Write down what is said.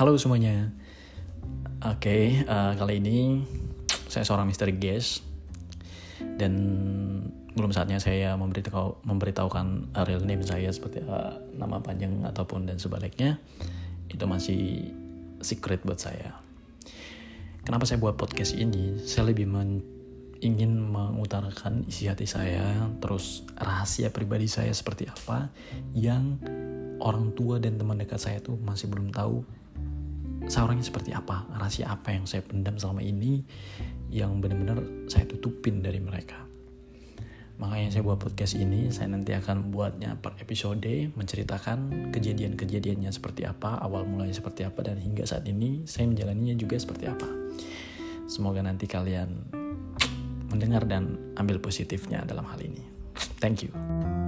Halo semuanya. Oke, uh, kali ini saya seorang misteri guest dan belum saatnya saya memberitahu memberitahukan real name saya seperti uh, nama panjang ataupun dan sebaliknya. Itu masih secret buat saya. Kenapa saya buat podcast ini? Saya lebih men ingin mengutarakan isi hati saya, terus rahasia pribadi saya seperti apa yang orang tua dan teman dekat saya tuh masih belum tahu saya orangnya seperti apa, rahasia apa yang saya pendam selama ini yang benar-benar saya tutupin dari mereka. Makanya saya buat podcast ini, saya nanti akan buatnya per episode, menceritakan kejadian-kejadiannya seperti apa, awal mulanya seperti apa, dan hingga saat ini saya menjalaninya juga seperti apa. Semoga nanti kalian mendengar dan ambil positifnya dalam hal ini. Thank you.